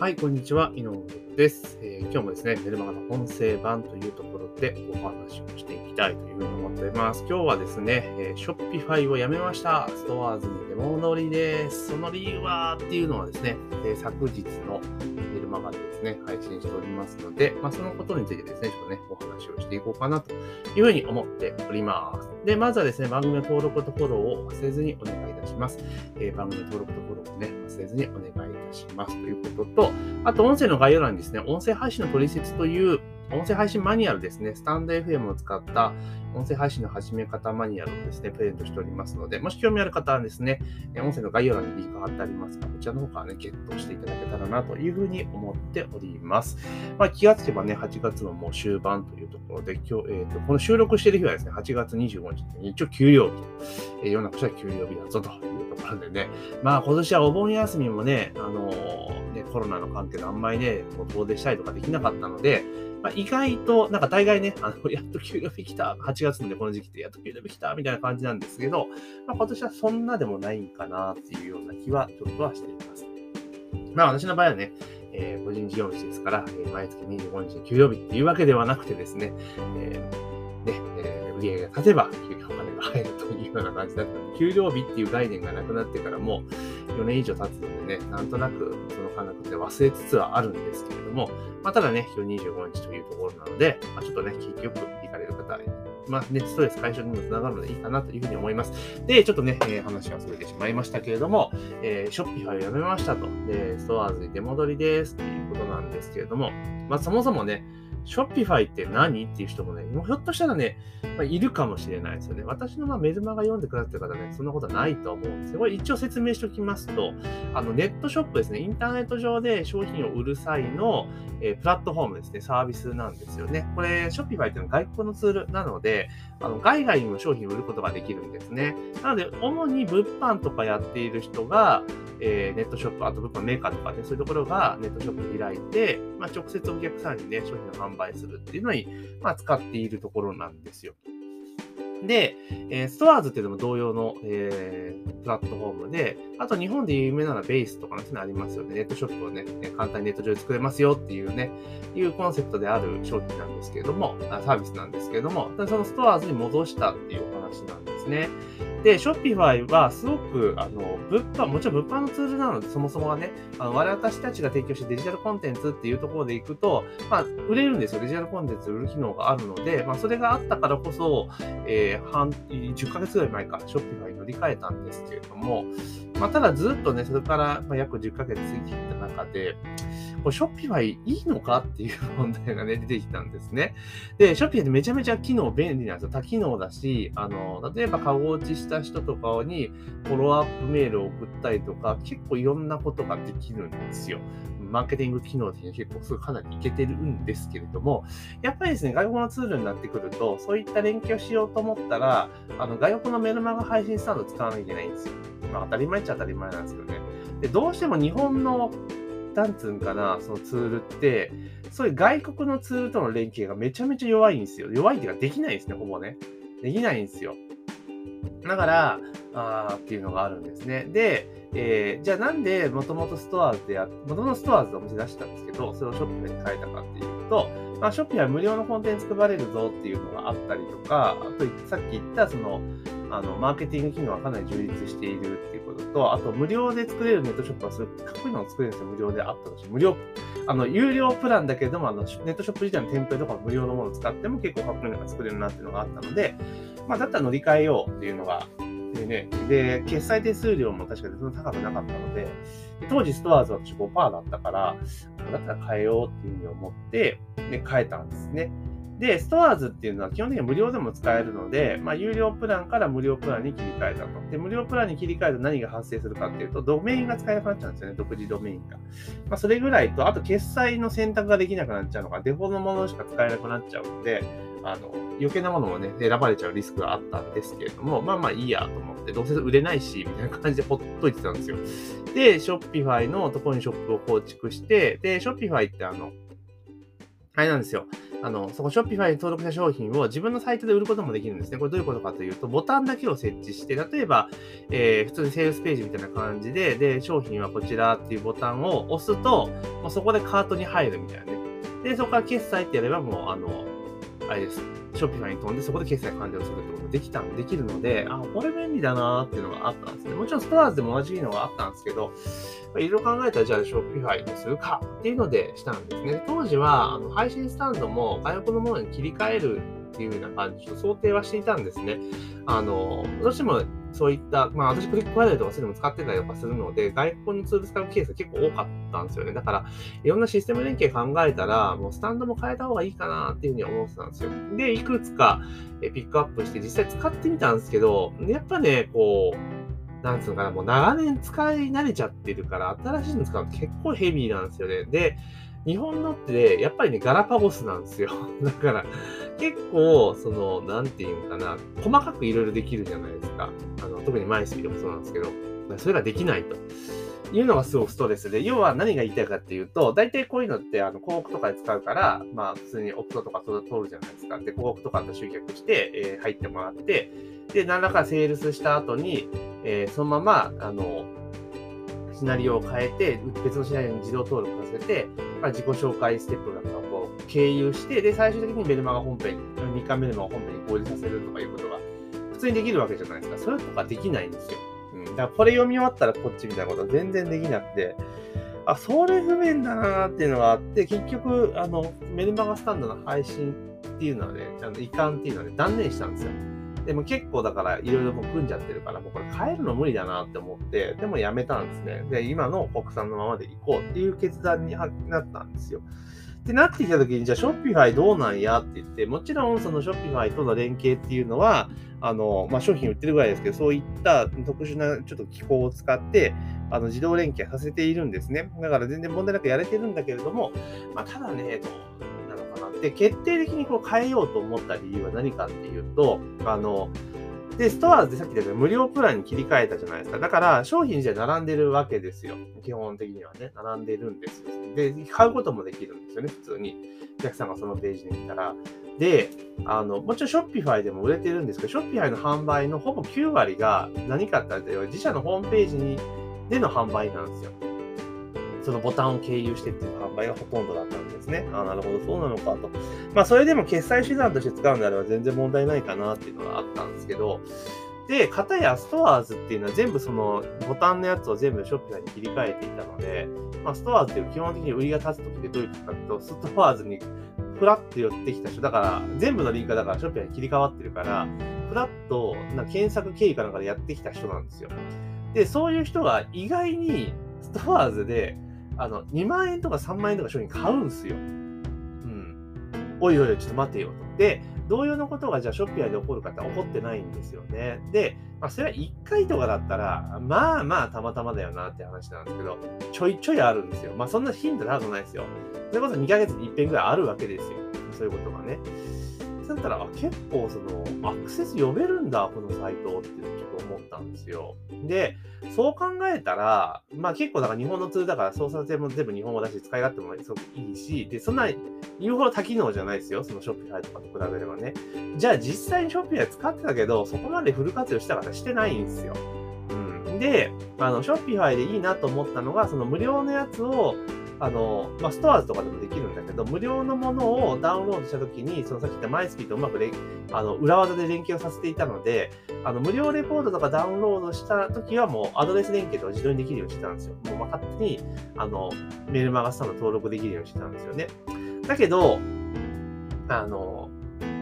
はい、こんにちは。井上です、えー、今日もですね、メルマガの音声版というところでお話をしていきたいというふうに思っております。今日はですね、えー、ショッピファイをやめました。ストアーズに出戻りです。その理由はっていうのはですね、えー、昨日のメルマガでですね、配信しておりますので、まあ、そのことについてですね、ちょっとね、お話をしていこうかなというふうに思っております。で、まずはですね、番組の登録とフォローを忘れずにお願いいたします。え、番組登録とフォローをね、忘れずにお願いしますということと、あと、音声の概要欄にですね、音声配信の取説という音声配信マニュアルですね、スタンド FM を使った音声配信の始め方マニュアルをですね、プレゼントしておりますので、もし興味ある方はですね、音声の概要欄にリンク貼ってありますが、こちらの方からね、ゲットしていただけたらなというふうに思っております。まあ、気がつけばね、8月のもう終盤というところで、今日、えっ、ー、と、この収録している日はですね、8月25日、一応給料日と、えー、世の中としては給料日だぞというところでね、まあ今年はお盆休みもね、あのー、ね、コロナの関係であんまりね、遠出したりとかできなかったので、まあ、意外と、なんか大概ね、あの、やっと給料日来た、8月のねこの時期ってやっと給料日来た、みたいな感じなんですけど、まあ、今年はそんなでもないんかなっていうような気はちょっとはしています。まあ私の場合はね、えー、個人事業主ですから、えー、毎月25日の給料日っていうわけではなくてですね、えー、ね、えー、売上が立てば給料金が入るというような感じだった、給料日っていう概念がなくなってからも4年以上経つのでね、なんとなくその感覚って忘れつつはあるんですけれども、まあ、ただね、今日25日というところなので、まあ、ちょっとね、景気よく行かれる方、まあね、ストレス解消にもつながるのでいいかなというふうに思います。で、ちょっとね、えー、話はそれてしまいましたけれども、えー、ショッピファイをやめましたと。で、ストアーズに出戻りですっていうことなんですけれども、まあそもそもね、ショッピファイって何？っていう人もね、もうひょっとしたらね、まあ、いるかもしれないですよね。私のまあメルマガ読んでくださってる方ね、そんなことはないと思うんですよ。これ一応説明しておきますと、あのネットショップですね、インターネット上で商品を売る際の、えー、プラットフォームですね、サービスなんですよね。これ、ショッピファイっていうのは外国のツールなので、あの外外にも商品を売ることができるんですね。なので、主に物販とかやっている人が、えー、ネットショップ、あと物販メーカーとかね、そういうところがネットショップ開いて、まあ、直接お客さんにね、商品を販販売するっていうのに、まあ、使っているところなんですよ。で、えー、ストアーズっていうのも同様の、えー、プラットフォームで、あと日本で有名なのはベースとかのそういうのありますよね。ネットショップをね、簡単にネット上で作れますよっていうね、いうコンセプトである商品なんですけれども、サービスなんですけれども、そのストアーズに戻したっていうお話なんですね。で、 Shopify はすごく、あの、物販、もちろん物販のツールなので、そもそもはね、あの、我々たちが提供してデジタルコンテンツっていうところでいくと、まあ、売れるんですよ。デジタルコンテンツ売る機能があるので、まあ、それがあったからこそ、えー、半、10ヶ月ぐらい前か、 Shopify に乗り換えたんですけれども、まあ、ただずっとね、それから、ま、約10ヶ月過ぎていった中で、これ Shopify いいのかっていう問題がね、出てきたんですね。で、ショッピファイってめちゃめちゃ機能便利なんですよ。多機能だし、あの、例えばカゴ落ちした人とかにフォローアップメールを送ったりとか、結構いろんなことができるんですよ。マーケティング機能的に結構すごいかなりいけてるんですけれども、やっぱりですね、外国のツールになってくると、そういった連携をしようと思ったら、あの外国のメルマガ配信スタンド使わなきゃいけないんですよ。まあ当たり前っちゃ当たり前なんですけどね。で、どうしても日本のなんつうんかな、そのツールって、そういう外国のツールとの連携がめちゃめちゃ弱いんですよ。弱いっていうかできないんですね、ほぼね。できないんですよ。だから、あーっていうのがあるんですね。で、えー、じゃあなんでもともとストアーズでや、もともとストアーズでお店出したんですけど、それをショップで変えたかっていうと、まあ、ショップは無料のコンテンツ配れるぞっていうのがあったりとか、あとさっき言ったその、あの、マーケティング機能はかなり充実しているっていうと、あと、無料で作れるネットショップはすごいかっこいいのを作れるんですよ。無料であったとして。無料、あの、有料プランだけれども、あの、ネットショップ自体のテンプレとか無料のものを使っても結構かっこいいのが作れるなっていうのがあったので、まあ、だったら乗り換えようっていうのが、でね、で、決済手数料も確かにそんな高くなかったので、当時ストアーズは私5%だったから、だったら変えようっていうふうに思って、で、変えたんですね。で、ストアーズっていうのは基本的には無料でも使えるので、まあ、有料プランから無料プランに切り替えたと。で、無料プランに切り替えると何が発生するかっていうと、ドメインが使えなくなっちゃうんですよね、独自ドメインが。まあ、それぐらいと、あと決済の選択ができなくなっちゃうのが、デフォのものしか使えなくなっちゃうので、あの、余計なものもね、選ばれちゃうリスクがあったんですけれども、まあまあいいやと思って、どうせ売れないし、みたいな感じでほっといてたんですよ。で、 Shopify のところにショップを構築して、で、 Shopify ってあの、あれなんですよ。あの、そこ Shopify に登録した商品を自分のサイトで売ることもできるんですね。これどういうことかというと、ボタンだけを設置して、例えば、えー、普通にセールスページみたいな感じで、で、商品はこちらっていうボタンを押すと、もうそこでカートに入るみたいなね。で、そこから決済ってやればもう、あの、あれです。 Shopify に飛んで、そこで決済完了するってことができた、できるので、あ、これ便利だなーっていうのがあったんですね。もちろん STORES でも同じのがあったんですけど、いろいろ考えたら、じゃあ Shopify にするかっていうのでしたんですね。当時は、あの配信スタンドも外国のものに切り替えるっていうような感じと想定はしていたんですね。あの、どうしてもそういった、まあ私 ClickFunnels とかそういうのも使ってたりとかするので、外国のツール使うケースが結構多かったんですよね。だから、いろんなシステム連携考えたら、もうスタンドも変えた方がいいかなっていうふうに思ってたんですよ。で、いくつかピックアップして実際使ってみたんですけど、やっぱね、こう、なんつうのかな、もう長年使い慣れちゃってるから、新しいの使うと結構ヘビーなんですよね。で、日本のって、やっぱりね、ガラパゴスなんですよ。だから、結構、その、なんていうのかな、細かくいろいろできるじゃないですか。あの、特にマイスピードもそうなんですけど、それができないと。いうのがすごくストレスで、要は何が言いたいかっていうと、大体こういうのって、あの、広告とかで使うから、まあ、普通にオプトとか通るじゃないですか。で、広告とかと集客して、えー、入ってもらって、で、何らかセールスした後に、えー、そのまま、あの、シナリオを変えて、別のシナリオに自動登録させて、まあ、自己紹介ステップなんかを経由して、で、最終的にメルマガ本編、3日メルマガ本編に表示させるとかいうことが普通にできるわけじゃないですか。それとかできないんですよ。うん。だからこれ読み終わったらこっちみたいなことは全然できなくて、あ、それ不便だなーっていうのがあって、結局、あの、メルマガスタンドの配信っていうのはね、あの移管っていうのはね、断念したんですよ。でも結構だからいろいろもう組んじゃってるから、もうこれ変えるの無理だなって思って、でもやめたんですね。で、今の国産のままでいこうっていう決断になったんですよ。ってなってきた時に、じゃあ、ショッピファイどうなんやって言って、もちろんそのショッピファイとの連携っていうのは、あの、まあ、商品売ってるぐらいですけど、そういった特殊なちょっと機構を使って、あの、自動連携させているんですね。だから全然問題なくやれてるんだけれども、まあ、ただね、で、決定的にこう変えようと思った理由は何かっていうと、あの、で、ストアーズでさっき言った無料プランに切り替えたじゃないですか。だから、商品じゃ並んでるわけですよ。基本的にはね、並んでるんですよ。で、買うこともできるんですよね、普通に。お客さんがそのページに来たら。で、あの、もちろん Shopify でも売れてるんですけど、 Shopify の販売のほぼ9割が何かって言ったら、自社のホームページにでの販売なんですよ。そのボタンを経由してっていう販売がほとんどだったんですね。ああなるほど、そうなのかと。まあ、それでも決済手段として使うんであれば全然問題ないかなっていうのがあったんですけど、で、片や STORES っていうのは全部そのボタンのやつを全部 Shopify に切り替えていたので、まあ、 STORES っていう基本的に売りが立つときでどういうことかというと、 STORES にフラッと寄ってきた人、だから全部のリンクだから Shopify に切り替わってるから、フラッとな検索経由かなんかでやってきた人なんですよ。で、そういう人が意外に STORES であの、2万円とか3万円とか商品買うんすよ。うん。おいおいおい、ちょっと待てよと。で、同様のことがじゃあ Shopify で起こるかって起こってないんですよね。で、まあ、それは1回とかだったら、まあまあたまたまだよなって話なんですけど、ちょいちょいあるんですよ。まあそんなヒント高くないですよ。それこそ2ヶ月に1遍ぐらいあるわけですよ。そういうことがね。だったら、あ、結構その、アクセス呼べるんだ、このサイトってちょっと思ったんですよ。で、そう考えたら、まあ結構だから日本のツールだから操作性も全部日本語だし、使い勝手もすごくいいし、で、そんな言うほど多機能じゃないですよ。そのショッピファイとかと比べればね。じゃあ実際にショッピファイ使ってたけど、そこまでフル活用した方してないんですよ。うん。で、あの、 Shopify でいいなと思ったのが、その無料のやつを、あの、まあ、 STORES とかでもできるんだけど、無料のものをダウンロードしたときに、そのさっき言ったマイスピーとうまくれあの裏技で連携をさせていたので、あの無料レポートとかダウンロードしたときはもうアドレス連携とか自動にできるようにしてたんですよ。もう勝手にあのメールマガスタンド登録できるようにしてたんですよね。だけど、あの、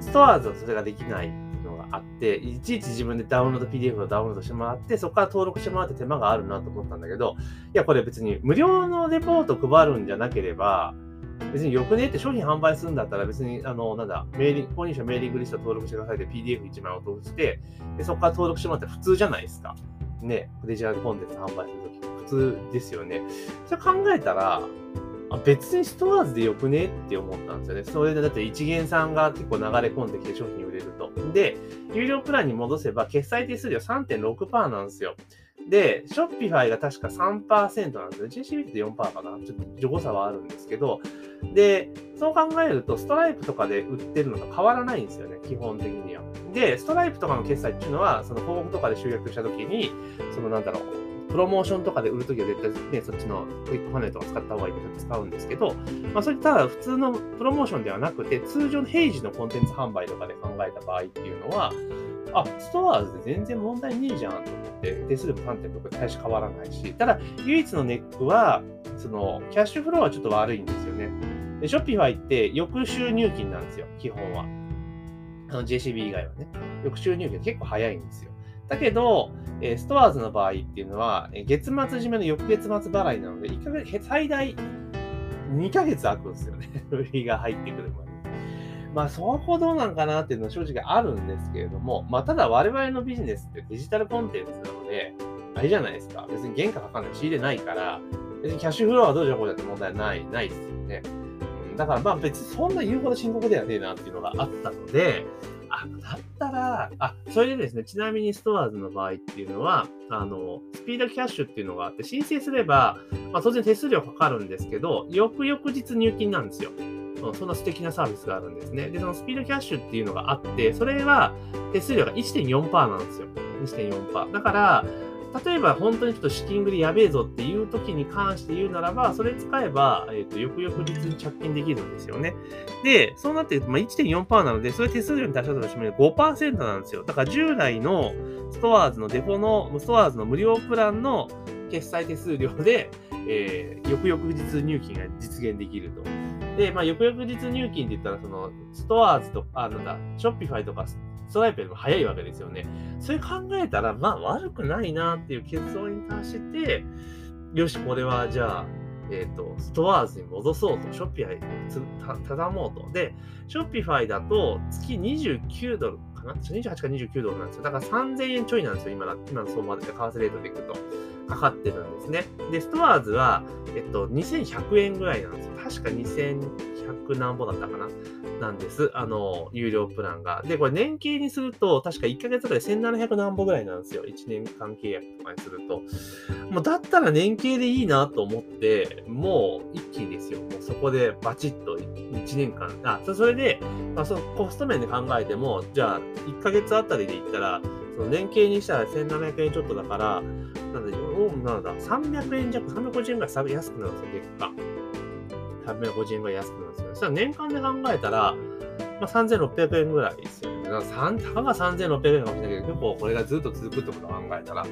STORES はそれができないあって、いちいち自分でダウンロード PDF をダウンロードしてもらって、そこから登録してもらって手間があるなと思ったんだけど、いや、これ別に無料のレポート配るんじゃなければ、別によくねって商品販売するんだったら別に、あの、なんだ、メーリ購入者メーリングリスト登録してくださいで PDF1 枚落として、でそこから登録してもらったら普通じゃないですか。ね、デジタルコンテンツ販売するとき普通ですよね。それ考えたら、別にストアーズでよくねって思ったんですよね。それでだって一元さんが結構流れ込んできて商品売れると。で、有料プランに戻せば決済手数料3.6%なんですよ。で、ショッピファイが確か3%なんですね。JCB って4%かなちょっと誤差はあるんですけど、で、そう考えると、ストライプとかで売ってるのと変わらないんですよね、基本的には。で、ストライプとかの決済っていうのは、その広告とかで集約したときに、そのなんだろう、プロモーションとかで売るときは絶対ね、そっちのクリックパネルとか使った方がいいとか使うんですけど、まあ、それただ普通のプロモーションではなくて、通常の平時のコンテンツ販売とかで考えた場合っていうのは、あ、 STORES で全然問題ねえじゃんと思って、手数料3.6で大して変わらないし、ただ、唯一のネックは、その、キャッシュフローはちょっと悪いんですよね。で、 Shopify って翌週入金なんですよ、基本は。あの JCB 以外はね。翌週入金結構早いんですよ。だけど、えー、 STORES の場合っていうのは、月末締めの翌月末払いなので、1ヶ月、最大2ヶ月空くんですよね。売りが入ってくるまで。まあ、そこどうなんかなっていうのは正直あるんですけれども、まあ、ただ我々のビジネスってデジタルコンテンツなので、あれじゃないですか。別に原価かかんない、仕入れないから、別にキャッシュフローはどうじゃこうじゃって問題ない、ないですよね。だからまあ別にそんな言うほど深刻ではねえなっていうのがあったので、あ、だったら、あ、それでですね、ちなみにストアーズの場合っていうのは、あの、スピードキャッシュっていうのがあって、申請すれば、まあ当然手数料かかるんですけど、翌々日入金なんですよ。そんな素敵なサービスがあるんですね。で、そのスピードキャッシュっていうのがあって、それは手数料が1.4%なんですよ。1.4%。だから、例えば本当にちょっと資金繰りやべえぞっていう時に関して言うならば、それ使えば、えっ、ー、と、翌々日に着金できるんですよね。で、そうなってると、まあ、1.4%なので、それ手数料に出したとしても5%なんですよ。だから従来のSTORES のデフォの、 STORES の無料プランの決済手数料で、えー、翌々日入金が実現できると。で、まあ、翌々日入金って言ったら、その、 STORES と、あ、なんだ、 Shopify とか、ストライプよりも早いわけですよね。それ考えたら、まあ、悪くないなっていう結論に達して、よし、これはじゃあ、えっ、ー、と、 STORES に戻そうと、 Shopify たたもうと。で、 Shopify だと月29ドルかな ?28 か29ドルなんですよ。だから3000円ちょいなんですよ、今今の相場で、為替レートでいくと。かかってるんですね。で、ストアーズは、えっと、2100円ぐらいなんですよ。確か2100何ぼだったかななんです。あの、有料プランが。で、これ年計にすると、確か1ヶ月ぐらい1700何ぼぐらいなんですよ。1年間契約とかにすると。もう、だったら年計でいいなと思って、もう一気にですよ。もうそこでバチッと1年間。あ、それで、まあ、そのコスト面で考えても、じゃあ、1ヶ月あたりで言ったら、その年計にしたら1700円ちょっとだから、なんだろう、557だ。300円弱、350円ぐらい安くなるんですよ、月間。350円ぐらい安くなるんですよ。それ年間で考えたら、まあ、3600円ぐらいですよね。かたかが3600円かもしれないけど、結構これがずっと続くってことを考えたら、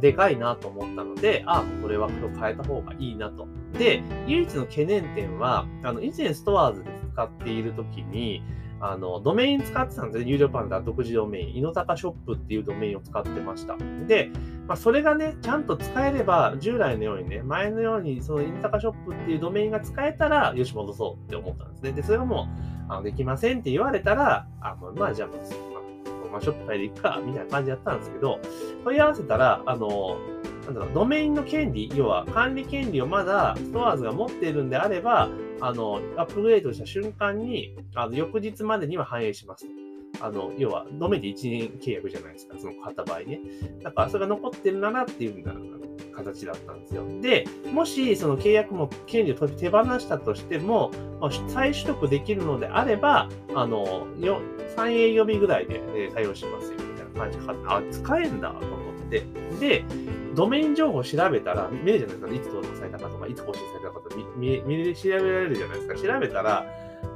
でかいなと思ったので、あ、これは今日変えた方がいいなと。で、唯一の懸念点は、あの以前ストアーズで使っているときに、あの、ドメイン使ってたんですー。有料パンダ独自ドメイン。井の高ショップっていうドメインを使ってました。で、まあ、それがね、ちゃんと使えれば、従来のようにね、前のように、その井の高ショップっていうドメインが使えたら、よし、戻そうって思ったんですね。で、それがもう、あのできませんって言われたら、あ、まあ、まあ、じゃあ、まあ、まあ、ショップファイで行くか、みたいな感じだったんですけど、問い合わせたら、あの、なんだろう、ドメインの権利、要は管理権利をまだストアーズが持っているんであれば、あの、アップグレードした瞬間に、あの、翌日までには反映しますあの、要は、ドメで1年契約じゃないですか、その買った場合ね。だから、それが残ってるならっていうような形だったんですよ。で、もし、その契約も権利を手放したとしても、再取得できるのであれば、あの、3営業日ぐらいで、ね、対応しますよ、みたいな感じで、あ、使えんだと思って。で、ドメイン情報調べたら、見えるじゃないですか、いつ登録されたかとか、いつ更新されたかとか見、見、見調べられるじゃないですか。調べたら、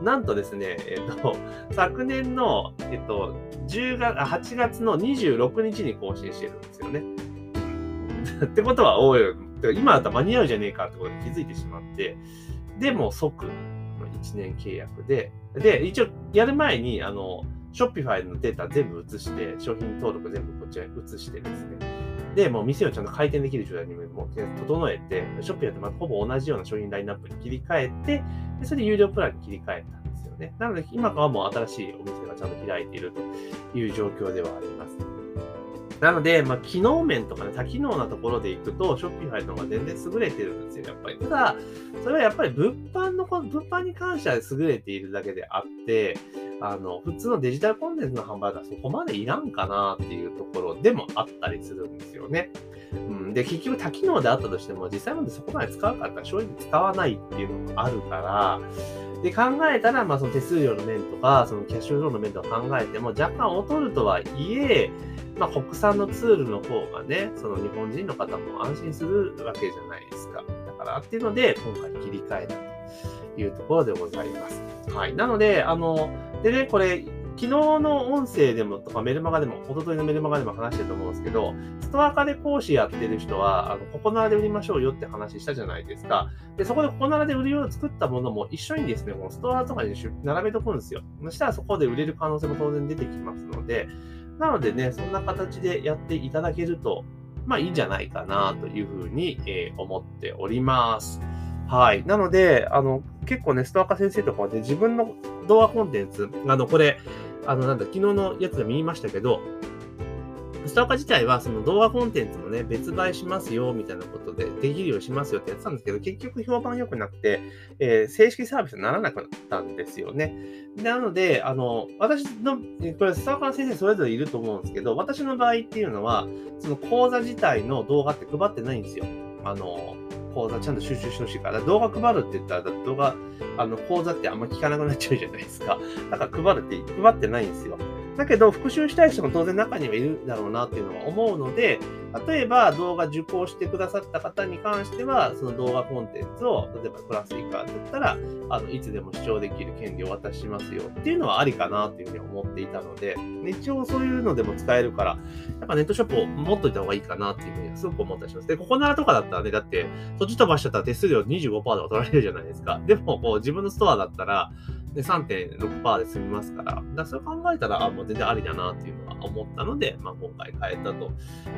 なんとですね、えっ、と、昨年の、えっ、と、10月、8月の26日に更新してるんですよね。ってことは、おい、今だったら間に合うじゃねえかってことに気づいてしまって、でも即、1年契約で、で、一応、やる前に、あの、ショッピファイのデータ全部移して、商品登録全部こちらに移してですね、で、もう店をちゃんと回転できる状態にもう整えて、ショッピングとまほぼ同じような商品ラインナップに切り替えて、でそれで有料プランに切り替えたんですよね。なので、今はもう新しいお店がちゃんと開いているという状況ではあります。なので、まあ、機能面とかね、多機能なところでいくと、ショッピファイの方が全然優れてるんですよ、やっぱり。ただ、それはやっぱり物販の、物販に関しては優れているだけであって、あの、普通のデジタルコンテンツの販売がそこまでいらんかなっていうところでもあったりするんですよね。うん、で、結局多機能であったとしても、実際までそこまで使うかったら正直使わないっていうのもあるから、で、考えたら、まあ、その手数料の面とか、そのキャッシュフローの面とか考えても、若干劣るとはいえ、まあ、国産のツールの方がね、その日本人の方も安心するわけじゃないですか。だからっていうので、今回切り替えたというところでございます。はい。なので、あの、でね、これ、昨日の音声でもとかメルマガでも、一昨日のメルマガでも話してると思うんですけど、ストア化で講師やってる人は、あの、ココナラで売りましょうよって話したじゃないですか。で、そこでココナラで売るよう作ったものも一緒にですね、このストアとかに並べとくんですよ。そしたらそこで売れる可能性も当然出てきますので、なのでね、そんな形でやっていただけると、まあいいんじゃないかなというふうに、えー、思っております。はい。なので、あの、結構ね、ストアカ先生とかはね、自分の動画コンテンツ、あの、これ、あの、なんだ、昨日のやつで見ましたけど、ストアカ自体はその動画コンテンツもね、別売しますよ、みたいなことでできるようにしますよってやってたんですけど、結局評判良くなくて、えー、正式サービスにならなくなったんですよね。なので、あの、私の、これストアカの先生それぞれいると思うんですけど、私の場合っていうのは、その講座自体の動画って配ってないんですよ。あの、講座ちゃんと収集してほしいから、動画配るって言ったら、動画、あの、講座ってあんま聞かなくなっちゃうじゃないですか。だから配るって、配ってないんですよ。だけど、復習したい人も当然中にはいるんだろうなっていうのは思うので、例えば動画受講してくださった方に関しては、その動画コンテンツを、例えばクラス以下だったら、あの、いつでも視聴できる権利を渡しますよっていうのはありかなっていうふうに思っていたので、一応そういうのでも使えるから、やっぱネットショップを持っといた方がいいかなっていうふうにすごく思ったりします。で、ここならとかだったらね、だって、そっち飛ばしちゃったら手数料25%とか取られるじゃないですか。でも、こう自分のストアだったら、で、3.6%で済みますから、だからそれ考えたら、あ、もう全然ありだなっていうのは思ったので、まあ、今回変えたと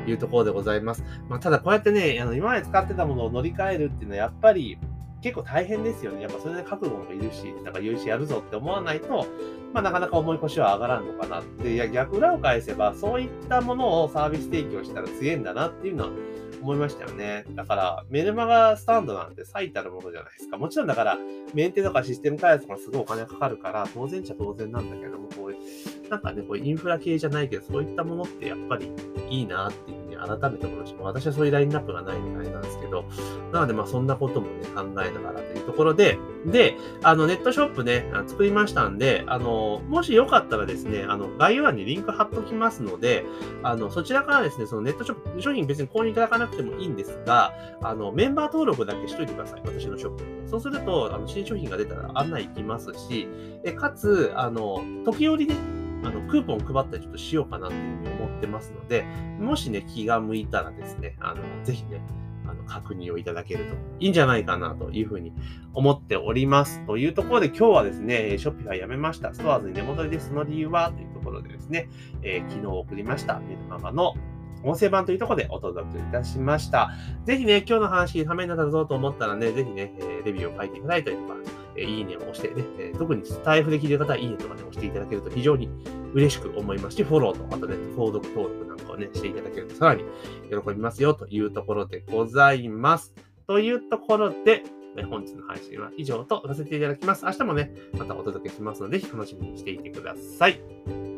いうところででございます。まあ、ただこうやってね、あの、今まで使ってたものを乗り換えるっていうのは、やっぱり、結構大変ですよね。やっぱそれで覚悟もいるし、なんかよしやるぞって思わないと、まあなかなか重い腰は上がらんのかなって、いや逆裏を返せば、そういったものをサービス提供したら強いんだなっていうのは思いましたよね。だから、メルマガスタンドなんて最たるものじゃないですか。もちろんだから、メンテとかシステム開発とかすごいお金かかるから、当然っちゃ当然なんだけども、こういう、なんかね、こうインフラ系じゃないけど、そういったものってやっぱりいいなっていう改めて思いました。私はそういうラインナップがないんであれなんですけど、なのでまあそんなこともね、考えながらというところで、で、あの、ネットショップね、作りましたんで、あの、もしよかったらですね、あの、概要欄にリンク貼っときますので、あの、そちらからですね、そのネットショップ、商品別に購入いただかなくてもいいんですが、あの、メンバー登録だけしといてください。私のショップ。そうすると、あの、新商品が出たら案内行きますし、えかつ、あの、時折ね、あの、クーポン配ったりちょっとしようかなっていうふうにってますので、もしね、気が向いたらですね、あの、ぜひね、あの、確認をいただけるといいんじゃないかなというふうに思っております。というところで今日はですね、ショッピファイやめました。ストアーズに出戻りでその理由はというところでですね、えー、昨日送りましたメルマガの音声版というところでお届けいたしました。ぜひね、今日の話、ためになったぞと思ったらね、ぜひね、えレビューを書いていただいたりとか、えいいねを押してね、え特にスタイフで聞いてる方は、いいねとかね、押していただけると非常に嬉しく思いますし、フォローと、あとね、購読登録なんかをね、していただけるとさらに喜びますよというところでございます。というところで、本日の配信は以上とさせていただきます。明日もね、またお届けしますので、ぜひ楽しみにしていてください。